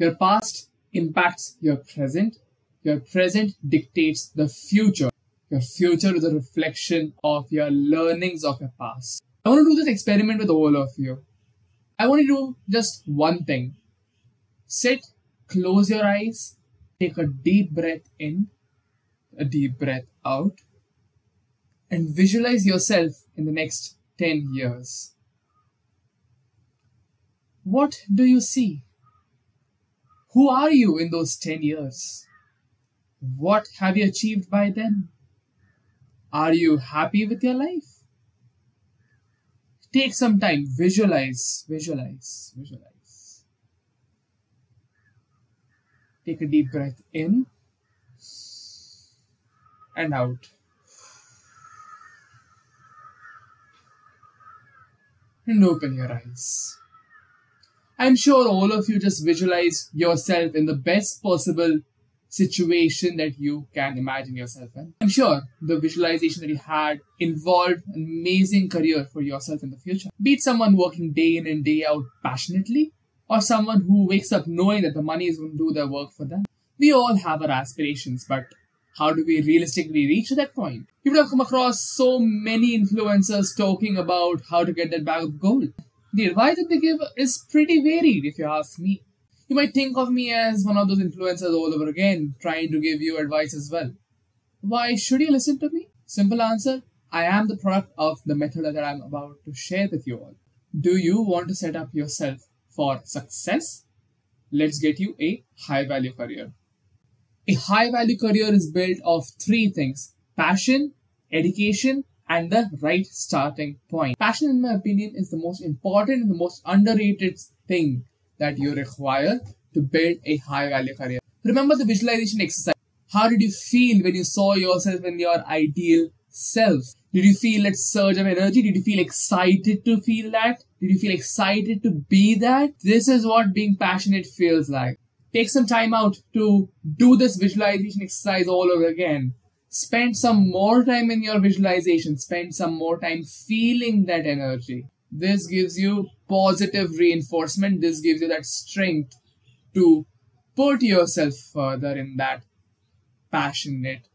Your past impacts your present. Your present dictates the future. Your future is a reflection of your learnings of your past. I want to do this experiment with all of you. I want to do just one thing. Sit, close your eyes, take a deep breath in, a deep breath out, and visualize yourself in the next 10 years. What do you see? Who are you in those 10 years? What have you achieved by then? Are you happy with your life? Take some time, visualize, visualize, visualize. Take a deep breath in and out. And open your eyes. I'm sure all of you just visualize yourself in the best possible situation that you can imagine yourself in. I'm sure the visualization that you had involved an amazing career for yourself in the future. Be it someone working day in and day out passionately, or someone who wakes up knowing that the money is going to do their work for them. We all have our aspirations, but how do we realistically reach that point? You would have come across so many influencers talking about how to get that bag of gold. The advice that they give is pretty varied, if you ask me. You might think of me as one of those influencers all over again, trying to give you advice as well. Why should you listen to me? Simple answer I am the product of the method that I'm about to share with you all. Do you want to set up yourself for success? Let's get you a high value career. A high value career is built of three things passion, education, and the right starting point. Passion, in my opinion, is the most important and the most underrated thing that you require to build a high value career. Remember the visualization exercise. How did you feel when you saw yourself in your ideal self? Did you feel that surge of energy? Did you feel excited to feel that? Did you feel excited to be that? This is what being passionate feels like. Take some time out to do this visualization exercise all over again spend some more time in your visualization. Spend some more time feeling that energy. This gives you positive reinforcement. This gives you that strength to put yourself further in that passionate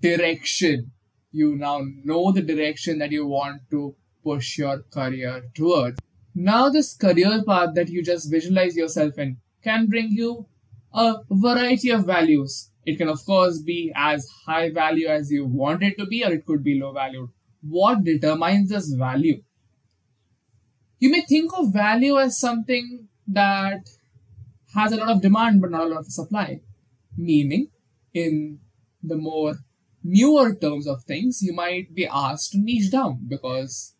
direction. You now know the direction that you want to push your career towards. Now this career path that you just visualize yourself in can bring you a variety of values it can, of course, be as high value as you want it to be, or it could be low value. What determines this value? You may think of value as something that has a lot of demand but not a lot of supply. Meaning, in the more newer terms of things, you might be asked to niche down because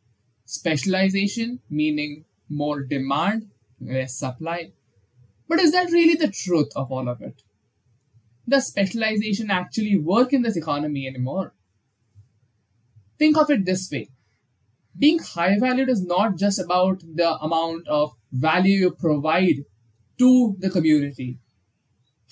specialization, meaning more demand, less supply. But is that really the truth of all of it? Does specialization actually work in this economy anymore? Think of it this way being high valued is not just about the amount of value you provide to the community.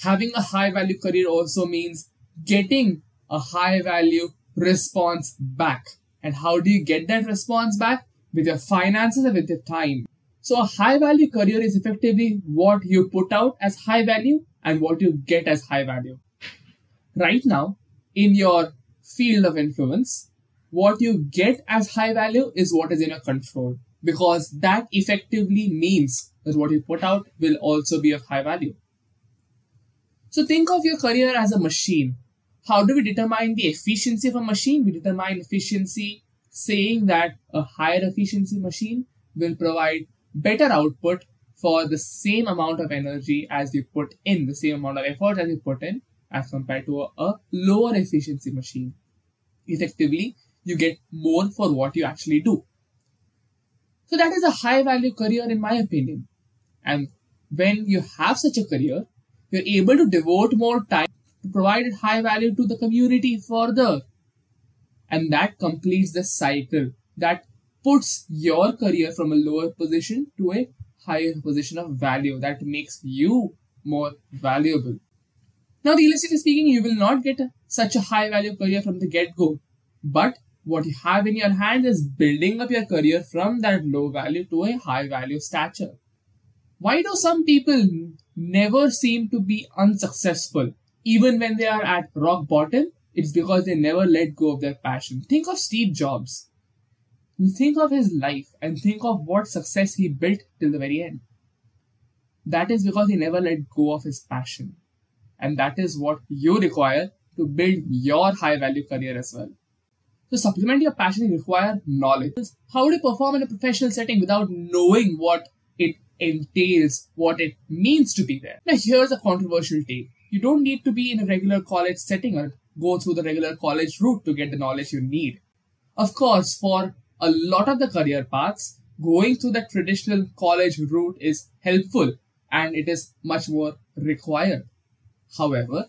Having a high value career also means getting a high value response back. And how do you get that response back? With your finances and with your time. So a high value career is effectively what you put out as high value and what you get as high value. Right now, in your field of influence, what you get as high value is what is in your control because that effectively means that what you put out will also be of high value. So think of your career as a machine. How do we determine the efficiency of a machine? We determine efficiency saying that a higher efficiency machine will provide better output for the same amount of energy as you put in, the same amount of effort as you put in, as compared to a, a lower efficiency machine. Effectively, you get more for what you actually do. So that is a high value career in my opinion. And when you have such a career, you're able to devote more time to provide high value to the community further. And that completes the cycle that puts your career from a lower position to a higher position of value that makes you more valuable. Now, realistically speaking, you will not get such a high value career from the get go, but what you have in your hand is building up your career from that low value to a high value stature. Why do some people never seem to be unsuccessful even when they are at rock bottom? It's because they never let go of their passion. Think of Steve Jobs. Think of his life and think of what success he built till the very end. That is because he never let go of his passion. And that is what you require to build your high value career as well. To supplement your passion, you require knowledge. How do you perform in a professional setting without knowing what it entails, what it means to be there. Now, here's a controversial take. You don't need to be in a regular college setting or go through the regular college route to get the knowledge you need. Of course, for a lot of the career paths, going through the traditional college route is helpful and it is much more required. However,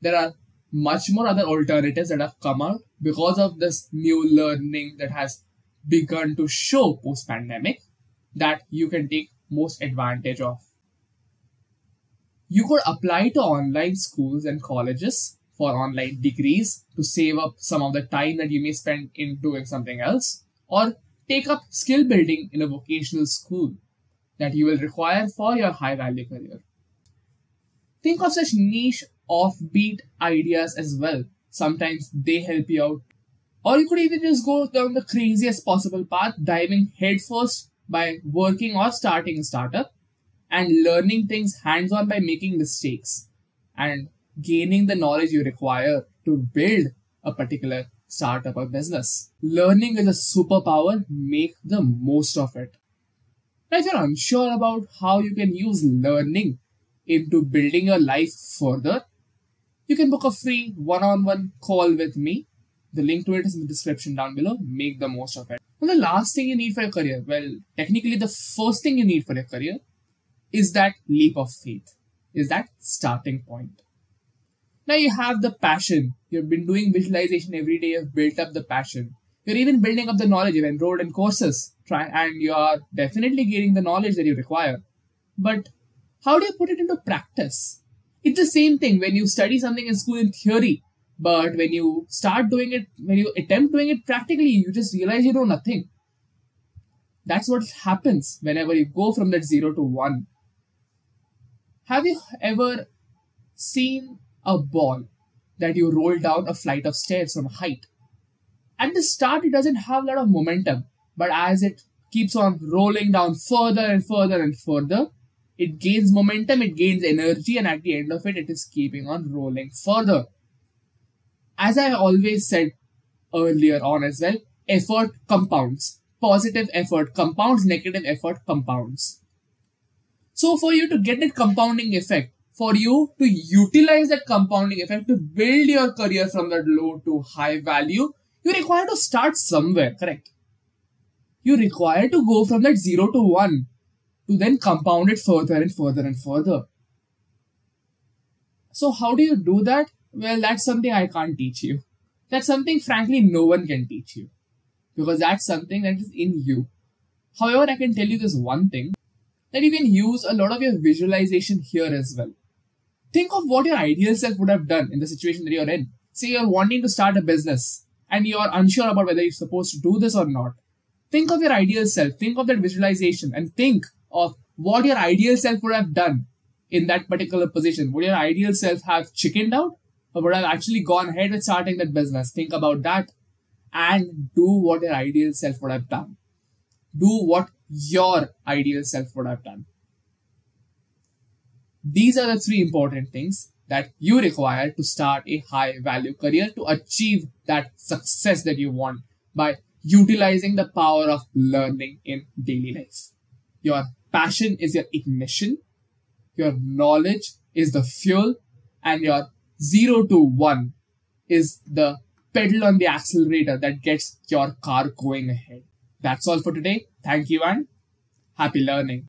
there are much more other alternatives that have come out because of this new learning that has begun to show post pandemic that you can take most advantage of. You could apply to online schools and colleges for online degrees to save up some of the time that you may spend in doing something else, or take up skill building in a vocational school that you will require for your high value career. Think of such niche offbeat ideas as well. Sometimes they help you out. Or you could even just go down the craziest possible path, diving headfirst by working or starting a startup and learning things hands on by making mistakes and gaining the knowledge you require to build a particular startup or business. Learning is a superpower, make the most of it. Now, if you're unsure about how you can use learning into building your life further, you can book a free one on one call with me. The link to it is in the description down below. Make the most of it. And the last thing you need for your career, well, technically, the first thing you need for your career is that leap of faith, is that starting point. Now you have the passion. You've been doing visualization every day. You've built up the passion. You're even building up the knowledge. You've enrolled in courses. Try and you are definitely gaining the knowledge that you require. But how do you put it into practice? It's the same thing when you study something in school in theory, but when you start doing it, when you attempt doing it practically, you just realize you know nothing. That's what happens whenever you go from that zero to one. Have you ever seen a ball that you roll down a flight of stairs from height? At the start, it doesn't have a lot of momentum, but as it keeps on rolling down further and further and further, it gains momentum, it gains energy, and at the end of it, it is keeping on rolling further. As I always said earlier on as well, effort compounds. Positive effort compounds, negative effort compounds. So, for you to get that compounding effect, for you to utilize that compounding effect to build your career from that low to high value, you require to start somewhere, correct? You require to go from that 0 to 1 to then compound it further and further and further. So, how do you do that? Well, that's something I can't teach you. That's something, frankly, no one can teach you. Because that's something that is in you. However, I can tell you this one thing that you can use a lot of your visualization here as well. Think of what your ideal self would have done in the situation that you're in. Say you're wanting to start a business and you're unsure about whether you're supposed to do this or not. Think of your ideal self, think of that visualization, and think of what your ideal self would have done in that particular position. Would your ideal self have chickened out or would have actually gone ahead with starting that business? Think about that and do what your ideal self would have done. Do what your ideal self would have done. These are the three important things that you require to start a high value career to achieve that success that you want by utilizing the power of learning in daily life. Your passion is your ignition, your knowledge is the fuel, and your zero to one is the pedal on the accelerator that gets your car going ahead. That's all for today. Thank you and happy learning.